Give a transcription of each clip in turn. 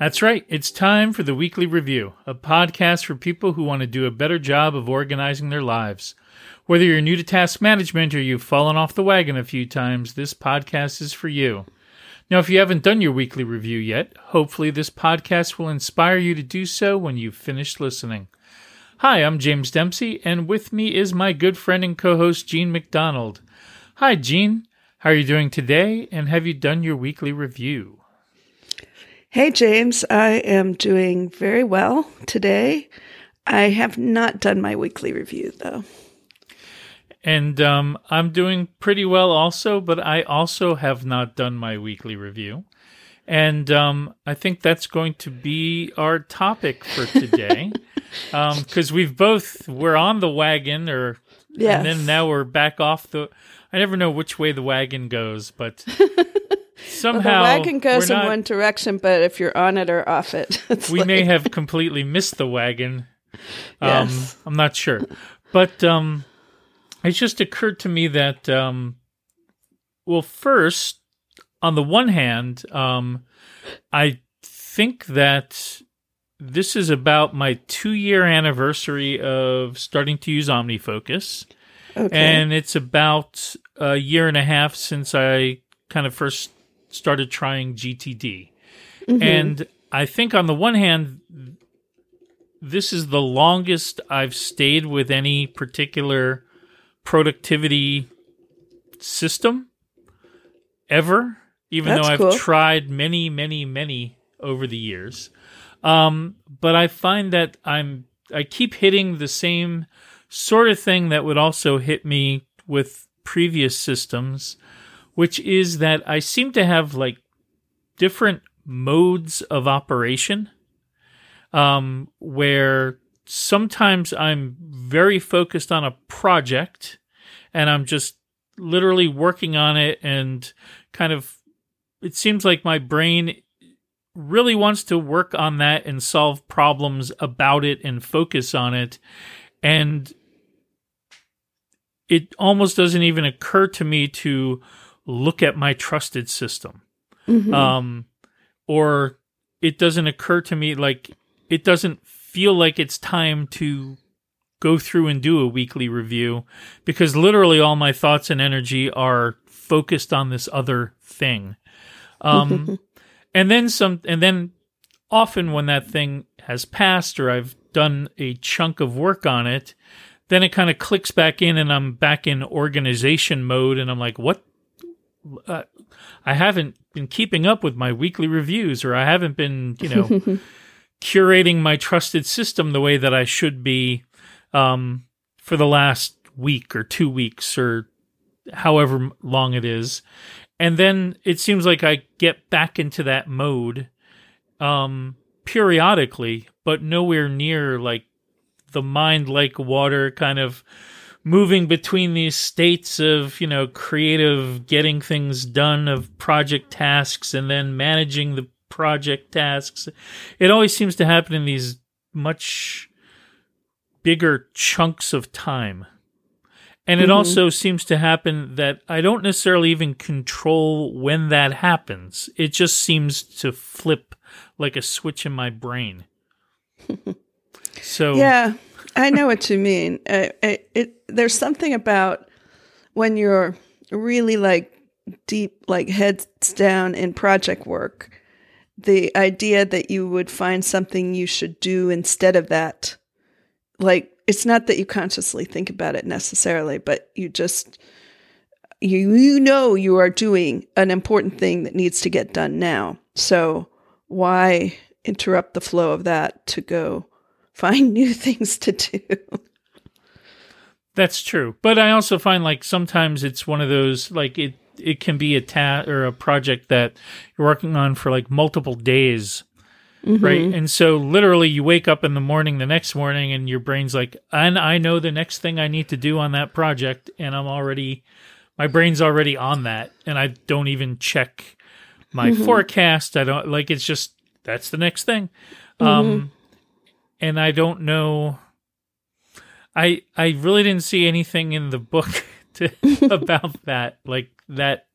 That's right. It's time for the Weekly Review, a podcast for people who want to do a better job of organizing their lives. Whether you're new to task management or you've fallen off the wagon a few times, this podcast is for you. Now, if you haven't done your weekly review yet, hopefully this podcast will inspire you to do so when you've finished listening. Hi, I'm James Dempsey, and with me is my good friend and co host, Jean MacDonald. Hi, Jean. How are you doing today, and have you done your weekly review? Hey, James. I am doing very well today. I have not done my weekly review, though. And um, I'm doing pretty well also, but I also have not done my weekly review. And um, I think that's going to be our topic for today. Because um, we've both, we're on the wagon, or, yes. and then now we're back off the, I never know which way the wagon goes, but somehow well, the wagon goes in not, one direction, but if you're on it or off it, we like... may have completely missed the wagon. Um, yes. I'm not sure, but um, it just occurred to me that, um, well, first, on the one hand, um, I think that this is about my two year anniversary of starting to use OmniFocus. Okay. And it's about a year and a half since I kind of first started trying GTD. Mm-hmm. And I think on the one hand, this is the longest I've stayed with any particular productivity system ever, even That's though I've cool. tried many, many, many over the years. Um, but I find that I'm I keep hitting the same sort of thing that would also hit me with previous systems which is that I seem to have like different modes of operation um, where sometimes I'm very focused on a project and I'm just literally working on it and kind of it seems like my brain really wants to work on that and solve problems about it and focus on it. And it almost doesn't even occur to me to look at my trusted system. Mm-hmm. Um, or it doesn't occur to me like it doesn't feel like it's time to go through and do a weekly review because literally all my thoughts and energy are focused on this other thing. Um, and then some, and then often when that thing has passed or I've done a chunk of work on it, then it kind of clicks back in and I'm back in organization mode and I'm like, what uh, I haven't been keeping up with my weekly reviews, or I haven't been, you know, curating my trusted system the way that I should be um, for the last week or two weeks or however long it is. And then it seems like I get back into that mode um, periodically, but nowhere near like the mind like water kind of moving between these states of, you know, creative getting things done of project tasks and then managing the project tasks. It always seems to happen in these much bigger chunks of time. And it mm-hmm. also seems to happen that I don't necessarily even control when that happens. It just seems to flip like a switch in my brain. so Yeah. I know what you mean. Uh, it, it, there's something about when you're really like deep, like heads down in project work, the idea that you would find something you should do instead of that. Like, it's not that you consciously think about it necessarily, but you just, you, you know, you are doing an important thing that needs to get done now. So, why interrupt the flow of that to go find new things to do. That's true. But I also find like sometimes it's one of those like it it can be a task or a project that you're working on for like multiple days. Mm-hmm. Right. And so literally you wake up in the morning the next morning and your brain's like, and I know the next thing I need to do on that project and I'm already my brain's already on that and I don't even check my mm-hmm. forecast. I don't like it's just that's the next thing. Mm-hmm. Um and I don't know. I I really didn't see anything in the book to, about that, like that.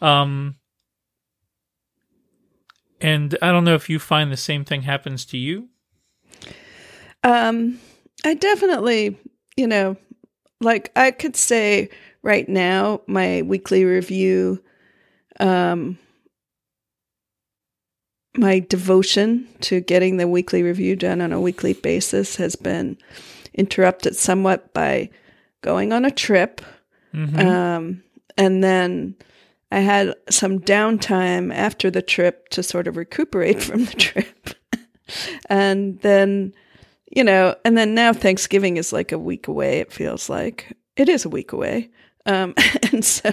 Um, and I don't know if you find the same thing happens to you. Um, I definitely, you know, like I could say right now, my weekly review, um, my devotion to getting the weekly review done on a weekly basis has been interrupted somewhat by going on a trip. Mm-hmm. Um, and then I had some downtime after the trip to sort of recuperate from the trip. and then, you know, and then now Thanksgiving is like a week away, it feels like. It is a week away. Um, and so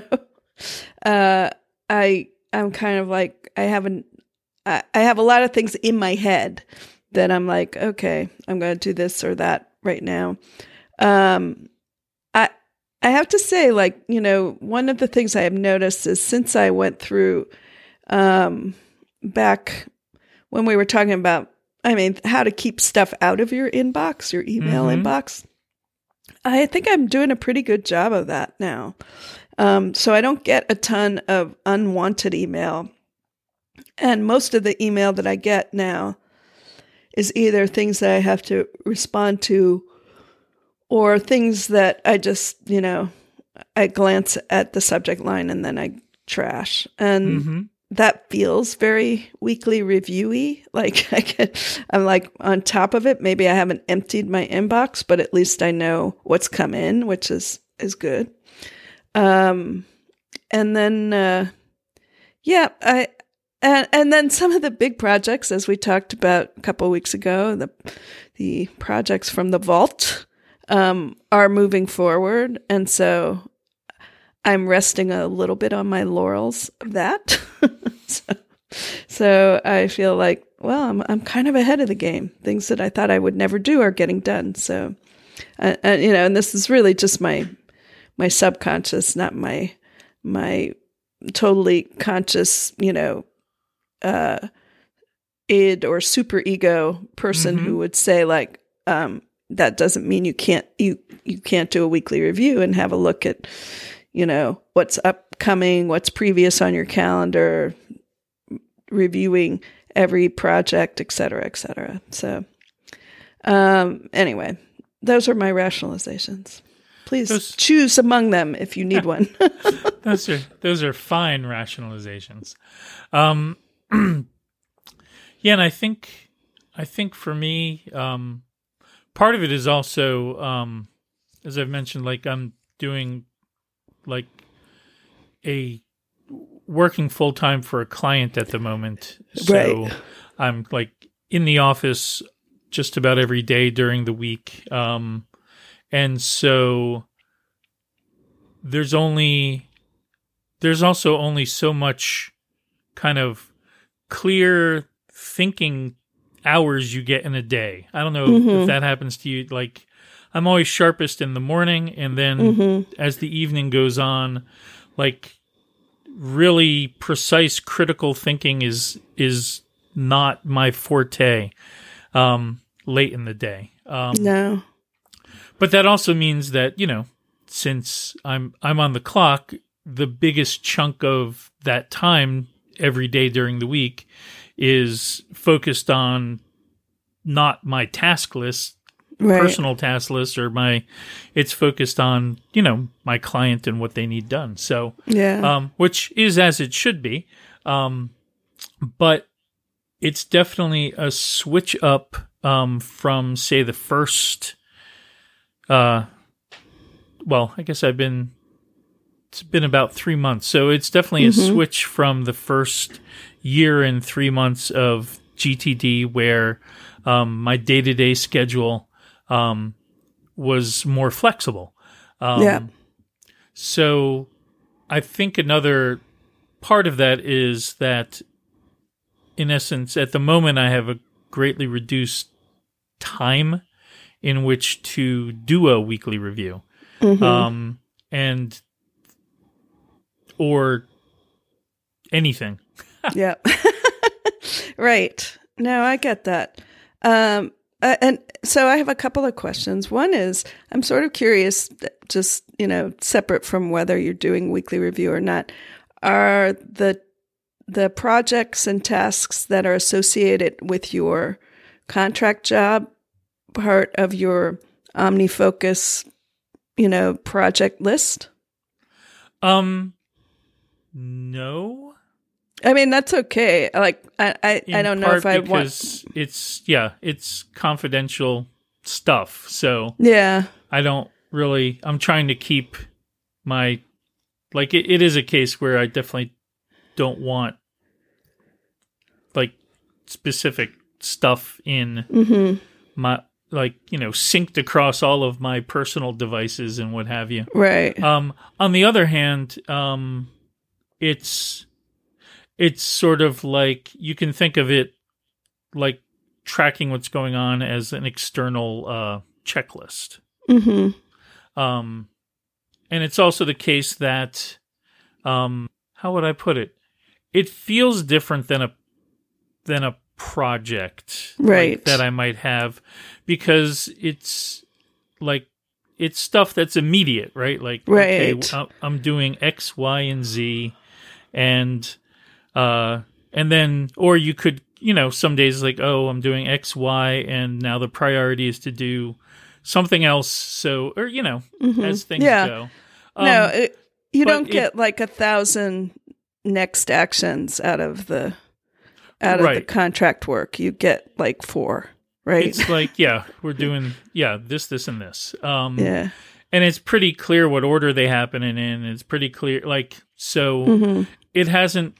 uh, I I'm kind of like I haven't I, I have a lot of things in my head that I'm like, okay, I'm going to do this or that right now. Um, I I have to say, like, you know, one of the things I have noticed is since I went through, um, back when we were talking about, I mean, how to keep stuff out of your inbox, your email Mhm. inbox. I think I'm doing a pretty good job of that now. Um, so I don't get a ton of unwanted email. And most of the email that I get now is either things that I have to respond to or things that I just, you know, I glance at the subject line and then I trash. And hmm that feels very weekly reviewy. Like I get, I'm like on top of it. Maybe I haven't emptied my inbox, but at least I know what's come in, which is is good. Um, and then, uh, yeah, I and and then some of the big projects, as we talked about a couple of weeks ago, the the projects from the vault um, are moving forward, and so I'm resting a little bit on my laurels of that. so, so I feel like, well, I'm I'm kind of ahead of the game. Things that I thought I would never do are getting done. So, uh, and you know, and this is really just my my subconscious, not my my totally conscious, you know, uh, id or super ego person Mhm. who would say like, um, that doesn't mean you can't you you can't do a weekly review and have a look at, you know, what's upcoming, what's previous on your calendar, reviewing every project, et cetera, et cetera. So, um, anyway, those are my rationalizations. Please Those- choose among them if you need one. those are those are fine rationalizations. Um, yeah, and I think I think for me, um, part of it is also, um, as I've mentioned, like I'm doing like a working full time for a client at the moment, so Right. I'm like in the office just about every day during the week, um, and so there's only there's also only so much kind of clear thinking hours you get in a day. I don't know Mhm. if that happens to you. Like, I'm always sharpest in the morning, and then hmm as the evening goes on, like really precise critical thinking is is not my forte um late in the day. Um No. but that also means that, you know, since I'm I'm on the clock, the biggest chunk of that time every day during the week is focused on not my task list, Right. personal task list or my it's focused on, you know, my client and what they need done. So, Yeah. um, which is as it should be. Um, but it's definitely a switch up um, from, say, the first. Uh, well, I guess I've been. It's been about three months, so it's definitely a Mhm. switch from the first year and three months of GTD, where um, my day to day schedule um, was more flexible. Um, Yeah. So I think another part of that is that, in essence, at the moment, I have a greatly reduced time in which to do a weekly review. Mhm. Um, and, or anything. yeah. right. No, I get that. Um, uh, and so I have a couple of questions. One is I'm sort of curious, just, you know, separate from whether you're doing weekly review or not, are the the projects and tasks that are associated with your contract job part of your OmniFocus, you know, project list? Um, no. I mean, that's okay. Like, I, I, I don't know if I want. It's yeah, it's confidential stuff. So yeah, I don't really. I'm trying to keep my like. It, it is a case where I definitely don't want like specific stuff in mm-hmm. my like you know synced across all of my personal devices and what have you right um on the other hand um it's it's sort of like you can think of it like tracking what's going on as an external uh checklist mm-hmm. um and it's also the case that um how would i put it it feels different than a than a project right like, that I might have because it's like it's stuff that's immediate, right? Like right. okay, I'm doing X, Y, and Z, and uh, and then or you could you know some days like oh I'm doing X, Y, and now the priority is to do something else. So or you know mm-hmm. as things yeah. go. Um, no, it, you don't get like a thousand next actions out of the out of right. the contract work. You get like four, right? It's like, yeah, we're doing yeah, this, this, and this. Um yeah. And it's pretty clear what order they happen in. and It's pretty clear like so mm-hmm. It hasn't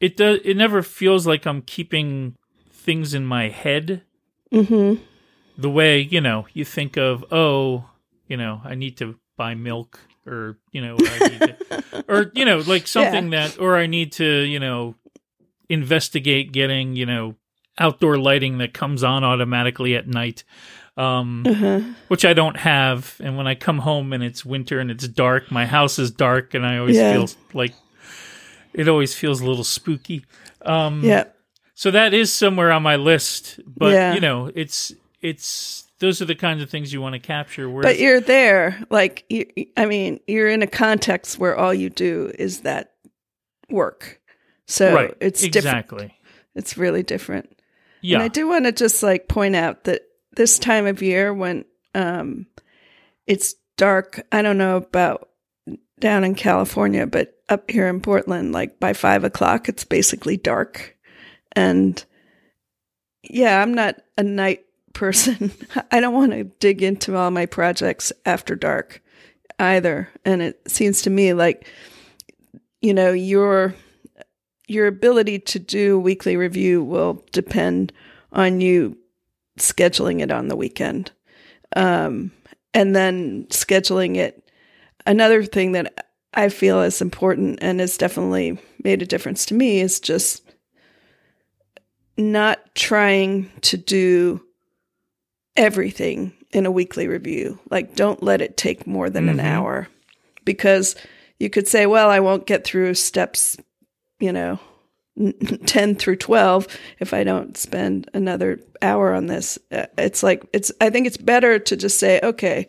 it does it never feels like I'm keeping things in my head. Mm-hmm. The way, you know, you think of, oh, you know, I need to buy milk or, you know, to, or, you know, like something yeah. that, or I need to, you know, investigate getting, you know, outdoor lighting that comes on automatically at night. Um, uh-huh. which I don't have. And when I come home and it's winter and it's dark, my house is dark and I always yeah. feel like it always feels a little spooky. Um, yeah. So that is somewhere on my list, but yeah. you know, it's, it's, those are the kinds of things you want to capture. But you're there, like, you, I mean, you're in a context where all you do is that work. So right. it's exactly. Different. It's really different. Yeah. And I do want to just like point out that this time of year when um it's dark, I don't know about down in California, but up here in Portland, like by five o'clock, it's basically dark. And yeah, I'm not a night person. I don't want to dig into all my projects after dark either. And it seems to me like, you know, you're your ability to do weekly review will depend on you scheduling it on the weekend. Um, and then scheduling it. Another thing that I feel is important and has definitely made a difference to me is just not trying to do everything in a weekly review. Like, don't let it take more than mm-hmm. an hour because you could say, well, I won't get through steps you know, 10 through 12 if I don't spend another hour on this. Uh, it's like, it's, I think it's better to just say, okay,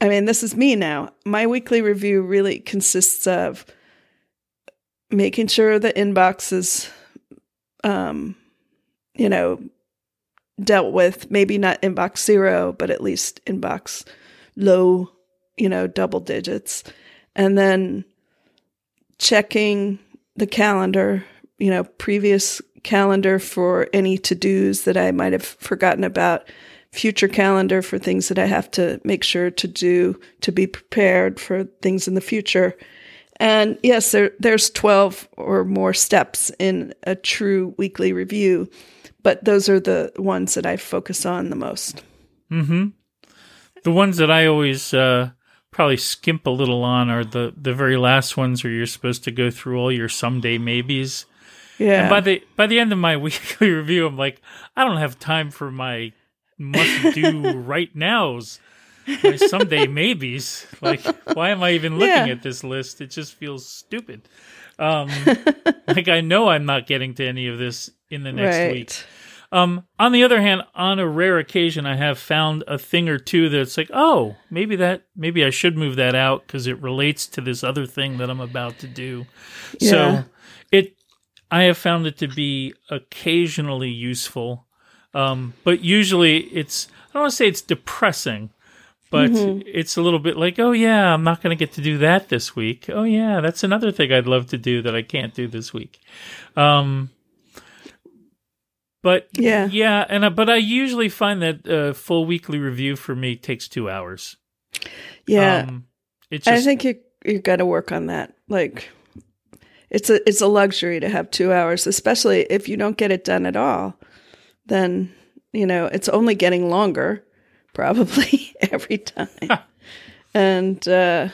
I mean, this is me now. My weekly review really consists of making sure the inbox is, um, you know, dealt with. Maybe not inbox zero, but at least inbox low, you know, double digits. And then checking the calendar, you know, previous calendar for any to dos that I might have forgotten about, future calendar for things that I have to make sure to do to be prepared for things in the future. And yes, there, there's 12 or more steps in a true weekly review, but those are the ones that I focus on the most. hmm The ones that I always uh, probably skimp a little on are the the very last ones where you're supposed to go through all your someday maybes. Yeah. And by the by the end of my weekly review, I'm like, I don't have time for my must do right nows. My someday maybes. Like, why am I even looking yeah. at this list? It just feels stupid. Um, like I know I'm not getting to any of this in the next right. week. Um, on the other hand, on a rare occasion, I have found a thing or two that's like, oh, maybe that, maybe I should move that out because it relates to this other thing that I'm about to do. Yeah. So it, I have found it to be occasionally useful, um, but usually it's I don't want to say it's depressing, but Mm-hmm. it's a little bit like, oh yeah, I'm not going to get to do that this week. Oh yeah, that's another thing I'd love to do that I can't do this week. Um, but Yeah. yeah, and I, but I usually find that a full weekly review for me takes two hours. Yeah. um, it's just I think you you got to work on that. Like, it's a it's a luxury to have two hours, especially if you don't get it done at all. Then you know it's only getting longer, probably every time. and uh,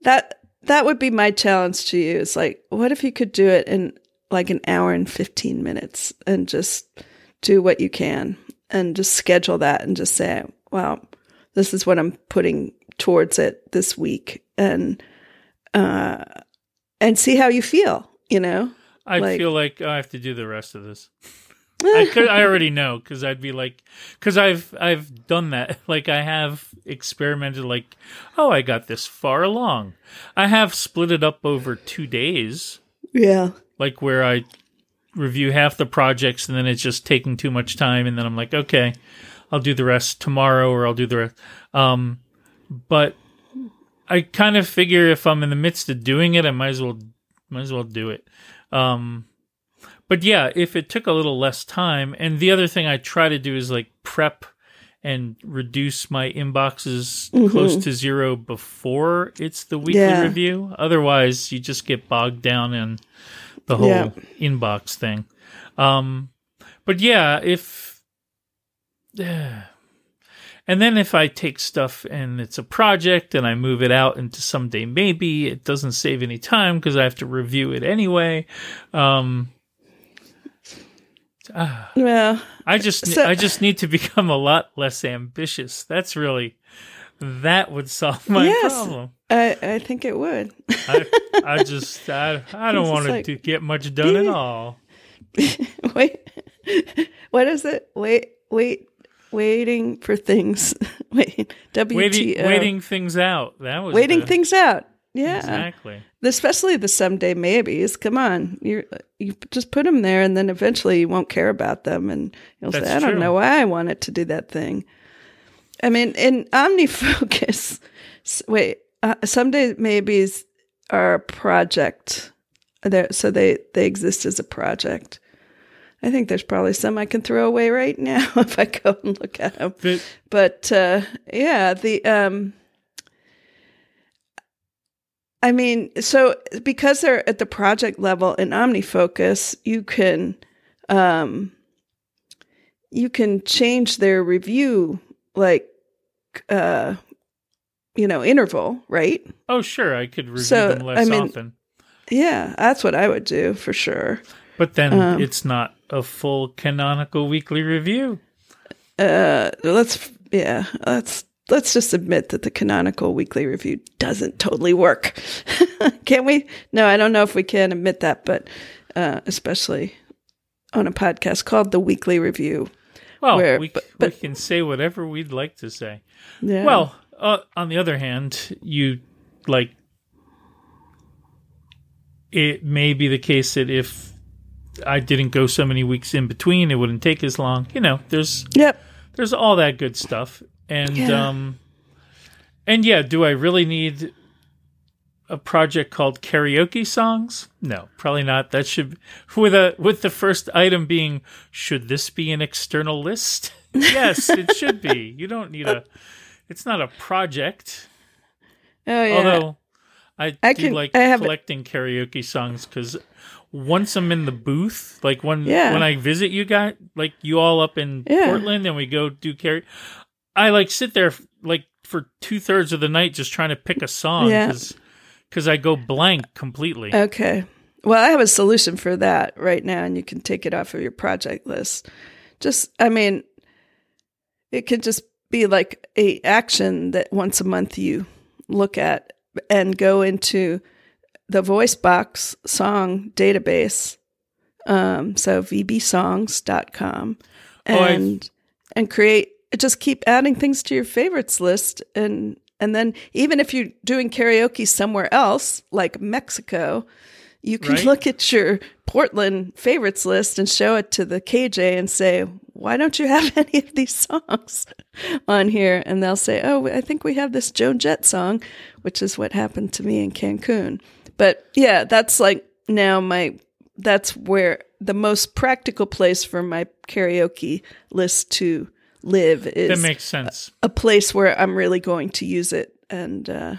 that that would be my challenge to you. Is like, what if you could do it in like an hour and fifteen minutes, and just do what you can, and just schedule that, and just say, well, this is what I'm putting towards it this week and uh and see how you feel you know I like- feel like I have to do the rest of this. I could I already know because I'd be like because I've I've done that. Like I have experimented like oh I got this far along. I have split it up over two days. Yeah. Like where I review half the projects and then it's just taking too much time and then I'm like okay I'll do the rest tomorrow or I'll do the rest. Um but I kind of figure if I'm in the midst of doing it I might as well might as well do it. Um but yeah if it took a little less time and the other thing I try to do is like prep and reduce my inboxes close to zero before it's the weekly Yeah. review otherwise you just get bogged down in the whole Yeah. inbox thing um but yeah if and then if I take stuff and it's a project and I move it out into someday maybe, it doesn't save any time because I have to review it anyway. Um, Ah. well I just So- I just need to become a lot less ambitious. That's really that would solve my yes problem. i i think it would I, I just I, I don't want like- to get much done at all. wait what is it wait wait waiting for things wait wto Waiting waiting things out. That was waiting the- things out yeah. Exactly. especially the someday maybes. Come on. You you just put them there and then eventually you won't care about them and you'll That's say i don't know why i wanted to do that thing. I mean in omnifocus wait uh, someday maybes are a project. They're, so they they exist as a project. I think there's probably some i can throw away right now if i go and look at them The- but uh, yeah, the um, I mean, so because they're at the project level in OmniFocus, you can um, you can change their review like uh, you know interval, right? oh sure, I could review So, them less I mean- often. Yeah, that's what I would do for sure. But then Um, it's not a full canonical weekly review. Uh, let's yeah, let's let's just admit that the canonical weekly review doesn't totally work. can we? No, I don't know if we can admit that, but uh, especially on a podcast called the Weekly Review. Well, Where- we, but- but- we can say whatever we'd like to say. Yeah. Well, uh, on the other hand, you like it may be the case that if I didn't go so many weeks in between, it wouldn't take as long. You know, there's yep. there's all that good stuff, and Yeah. um, and yeah, do I really need a project called karaoke songs? No, probably not. That should with a with the first item being should this be an external list? yes, it should be. You don't need a. It's not a project. Oh yeah. Although I, I do can- like I collecting karaoke songs because once I'm in the booth, like when Yeah. when I visit you guys, like you all up in Yeah. Portland, and we go do karaoke, I like sit there like for two thirds of the night just trying to pick a song Yeah. because I go blank completely. Okay. Well, I have a solution for that right now, and you can take it off of your project list. Just, I mean, it could just be like a action that once a month you look at and go into the voice box song database. Um, so vbsongs.com Oh, and and create just keep adding things to your favorites list and and then even if you're doing karaoke somewhere else like Mexico, You can Right. look at your Portland favorites list and show it to the KJ and say, why don't you have any of these songs on here? And they'll say, oh, I think we have this Joan Jett song, which is what happened to me in Cancun. But yeah, that's like now my, that's where the most practical place for my karaoke list to live is That makes sense. a place where I'm really going to use it and uh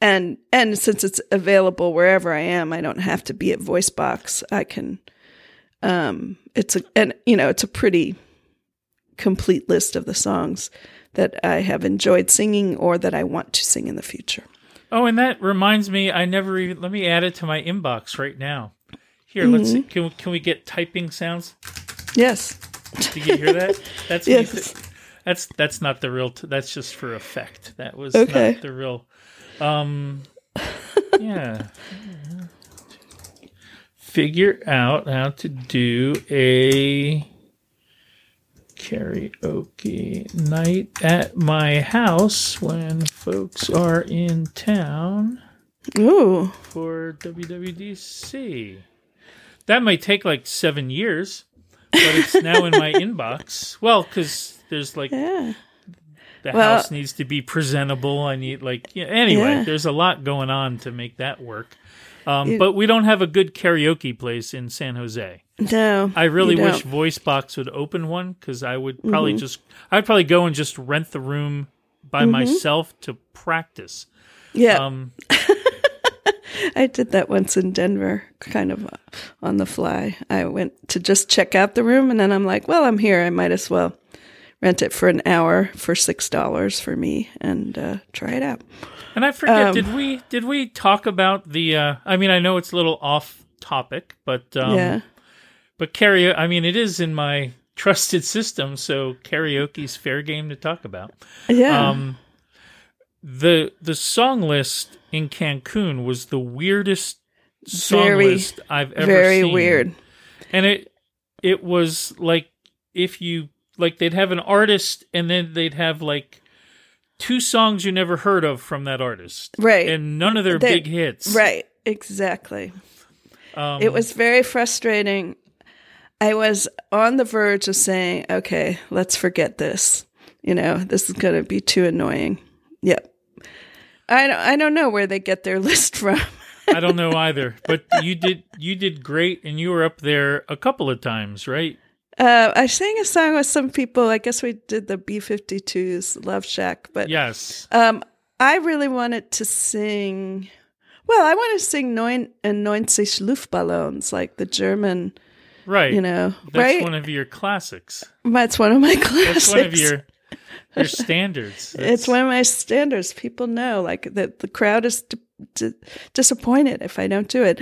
and and since it's available wherever I am, I don't have to be at VoiceBox. I can um it's a and you know, it's a pretty complete list of the songs that I have enjoyed singing or that I want to sing in the future. Oh, and that reminds me, I never even let me add it to my inbox right now. Here, let's Mm-hmm. see. Can we, can we get typing sounds? Yes. Did you hear that? That's Yes. th- that's that's not the real. T- that's just for effect. That was Okay. not the real. Um, yeah. Figure out how to do a karaoke night at my house when folks are in town Ooh. for WWDC. That might take like seven years, but it's now in my inbox. Well, because there's like Yeah. the Well- house needs to be presentable. I need like yeah, anyway. Yeah. There's a lot going on to make that work. Um, You- but we don't have a good karaoke place in San Jose. No. I really wish. VoiceBox would open one because I would probably Mm-hmm. just I'd probably go and just rent the room by myself to practice. Yeah. Um, I did that once in Denver, kind of uh, on the fly. I went to just check out the room, and then I'm like, well, I'm here. I might as well rent it for an hour for six dollars for me and uh, try it out. And I forget, Um, did we did we talk about the? Uh, I mean, I know it's a little off topic, but um, yeah, but karaoke. I mean, it is in my trusted system, so karaoke's fair game to talk about. yeah, Um, the the song list in Cancun was the weirdest song Very, list I've ever very seen. Very weird. and it it was like if you like they'd have an artist and then they'd have like two songs you never heard of from that artist Right. and none of their They- big hits Right, exactly. um, It was very frustrating. I was on the verge of saying, okay, let's forget this. You know, this is going to be too annoying. Yep. I don't, I don't know where they get their list from. i don't know either but you did you did great and you were up there a couple of times right Uh, I sang a song with some people. I guess we did the B 52s Love Shack, but yes um, I really wanted to sing. Well, I want to sing Neun and 90 Luftballons, like the German, right you know, that's right? one of your classics That's one of my classics. that's one of your your standards It's one of my standards. People know, like that the crowd is d- d- disappointed if I don't do it,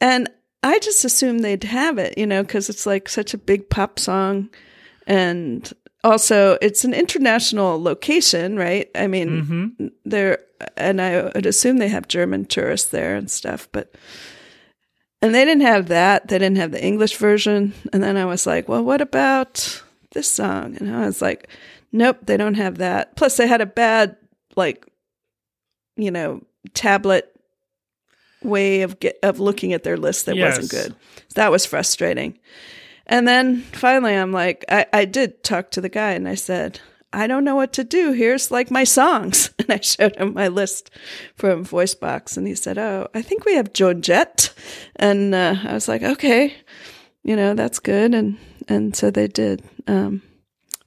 and I just assumed they'd have it, you know, because it's like such a big pop song, and also it's an international location, right? I mean, Mhm. there, and I would assume they have German tourists there and stuff, but. And they didn't have that. They didn't have the English version. And then I was like, well, what about this song? And I was like, nope, they don't have that. Plus, they had a bad, like, you know, tablet way of get of looking at their list that wasn't good. That was frustrating. And then finally, I'm like, I, I did talk to the guy and I said, I don't know what to do. Here's like my songs. And I showed him my list from VoiceBox and he said, Oh, I think we have Jett. And uh, I was like, Okay, you know, that's good. And, and so they did. Um,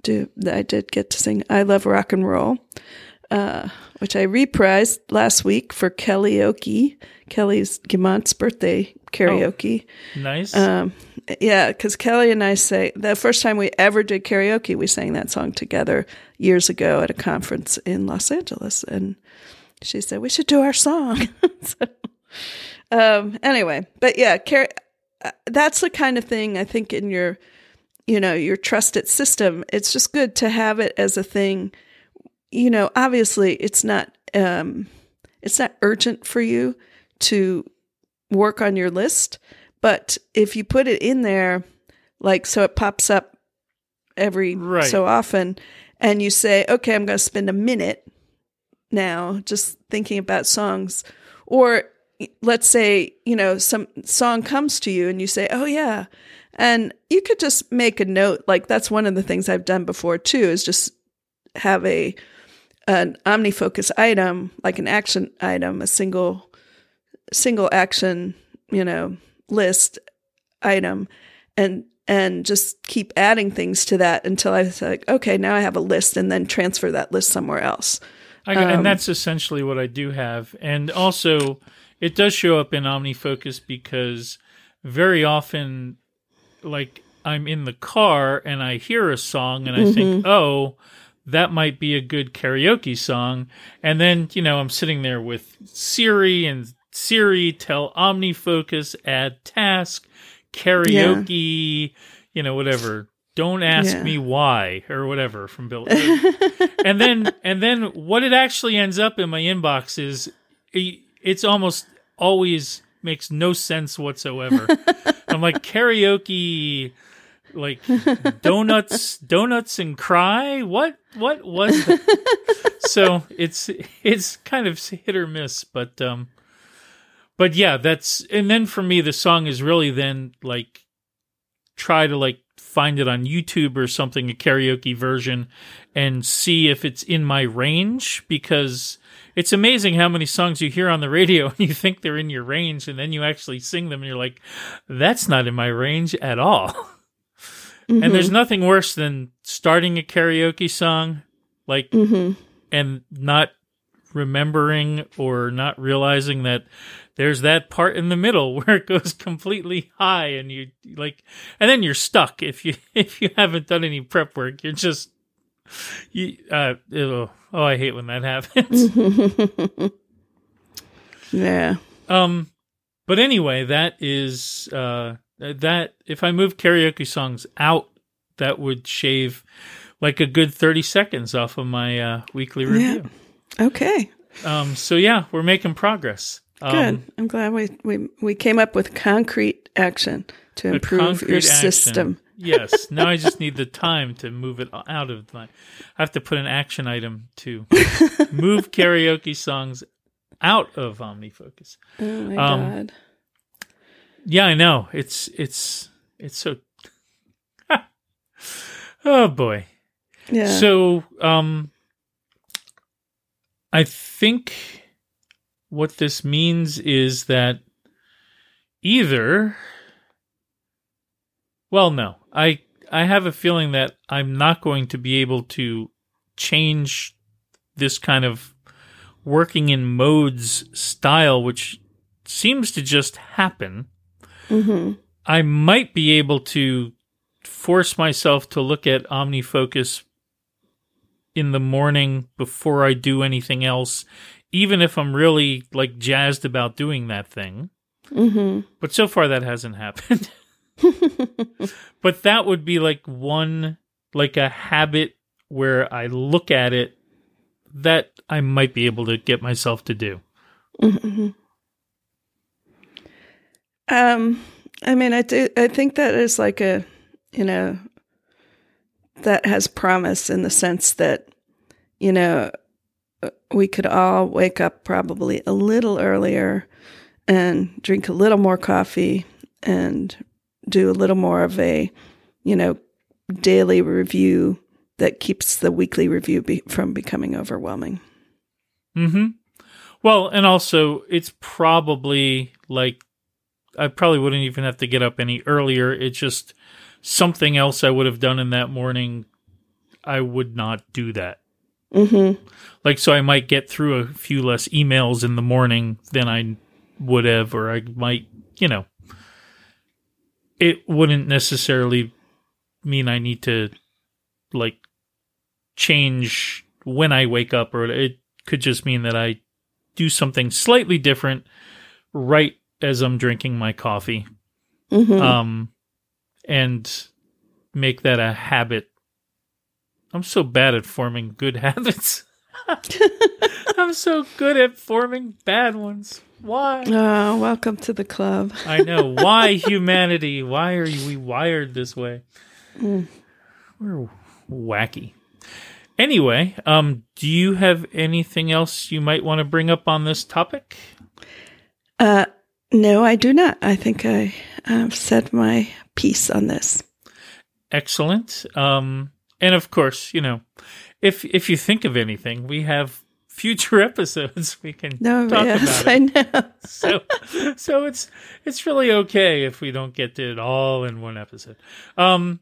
do I did get to sing I Love Rock and Roll, uh, which I reprised last week for Kelly Oki, Kelly's Guimont's birthday karaoke. nice Um, yeah, because Kelly and I say the first time we ever did karaoke, we sang that song together years ago at a conference in Los Angeles, and she said we should do our song. so, um, anyway, but yeah, kara- uh, that's the kind of thing I think in your, you know, your trusted system. It's just good to have it as a thing. You know, obviously, it's not um, it's not urgent for you to work on your list. But if you put it in there, like so it pops up every Right. so often, and you say, okay, I'm going to spend a minute now just thinking about songs, or let's say, you know, some song comes to you and you say, "Oh yeah." And you could just make a note like that's one of the things I've done before too is just have a an OmniFocus item, like an action item, a single single action, you know, list item and and just keep adding things to that until I was like, okay, now I have a list and then transfer that list somewhere else. I, um, and that's essentially what I do have. And also, it does show up in OmniFocus because very often, like, I'm in the car and I hear a song and I mm-hmm. think, oh, that might be a good karaoke song. And then, you know, I'm sitting there with Siri and Siri tell OmniFocus add task karaoke, yeah. you know, whatever. Don't ask yeah. me why or whatever from Bill. and then and then what it actually ends up in my inbox is it's almost always makes no sense whatsoever. I'm like karaoke like donuts donuts and cry what what was that? so it's it's kind of hit or miss but um but yeah, that's and then for me the song is really then like try to like find it on YouTube or something a karaoke version and see if it's in my range because it's amazing how many songs you hear on the radio and you think they're in your range and then you actually sing them and you're like that's not in my range at all. Mm-hmm. And there's mm-hmm. nothing worse than starting a karaoke song like mm-hmm. and not remembering or not realizing that there's that part in the middle where it goes completely high and you like and then you're stuck if you if you haven't done any prep work. You're just you uh oh, oh i hate when that happens. Yeah. Um but anyway that is uh that if i move karaoke songs out that would shave like a good 30 seconds off of my uh weekly review. yeah. Okay um so yeah we're making progress Good. Um, I'm glad we, we we came up with concrete action to improve your action. system. yes. Now I just need the time to move it out of my. I have to put an action item to move karaoke songs out of OmniFocus. Oh my um, god. Yeah, I know. It's it's it's so. oh boy. Yeah. So um, I think what this means is that either well no i i have a feeling that i'm not going to be able to change this kind of working in modes style which seems to just happen mm-hmm. i might be able to force myself to look at omnifocus in the morning before i do anything else even if I'm really like jazzed about doing that thing. Mm-hmm. But so far that hasn't happened. but that would be like one, like a habit where I look at it that I might be able to get myself to do. Mm-hmm. Um, I mean, I do. I think that is like a, you know, that has promise in the sense that, you know, we could all wake up probably a little earlier and drink a little more coffee and do a little more of a, you know, daily review that keeps the weekly review be- from becoming overwhelming. Hmm. Well, and also it's probably like I probably wouldn't even have to get up any earlier. It's just something else I would have done in that morning. I would not do that. Mm-hmm. Like, so I might get through a few less emails in the morning than I would have, or I might, you know, it wouldn't necessarily mean I need to like change when I wake up, or it could just mean that I do something slightly different right as I'm drinking my coffee. Mm-hmm. Um, and make that a habit I'm so bad at forming good habits. I'm so good at forming bad ones. Why? Oh, welcome to the club. I know. Why humanity? Why are we wired this way? Mm. We're wacky. Anyway, um, do you have anything else you might want to bring up on this topic? Uh, no, I do not. I think I have said my piece on this. Excellent. Um, and of course, you know, if if you think of anything, we have future episodes we can no, talk yes, about it. I know. so so it's it's really okay if we don't get to it all in one episode. Um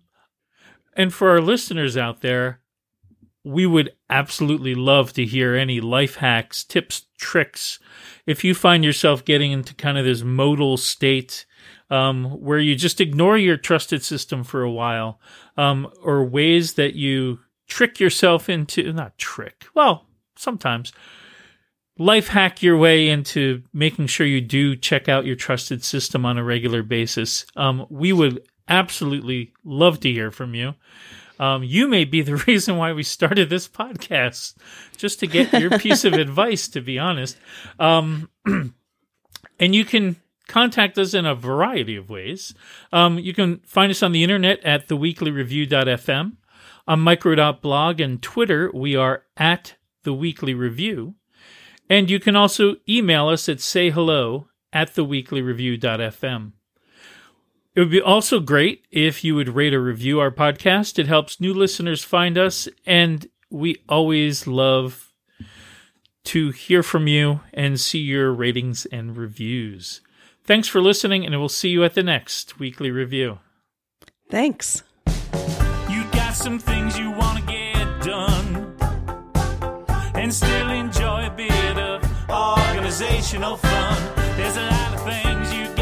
and for our listeners out there, we would absolutely love to hear any life hacks, tips, tricks. If you find yourself getting into kind of this modal state um, where you just ignore your trusted system for a while, um, or ways that you trick yourself into, not trick, well, sometimes life hack your way into making sure you do check out your trusted system on a regular basis. Um, we would absolutely love to hear from you. Um, you may be the reason why we started this podcast, just to get your piece of advice, to be honest. Um, and you can contact us in a variety of ways. Um, you can find us on the internet at theweeklyreview.fm. On micro.blog and Twitter, we are at the Weekly Review. And you can also email us at sayhello at theweeklyreview.fm. It would be also great if you would rate or review our podcast. It helps new listeners find us, and we always love to hear from you and see your ratings and reviews. Thanks for listening, and we'll see you at the next weekly review. Thanks. You got some things you want to get done and still enjoy a bit of organizational fun. There's a lot of things you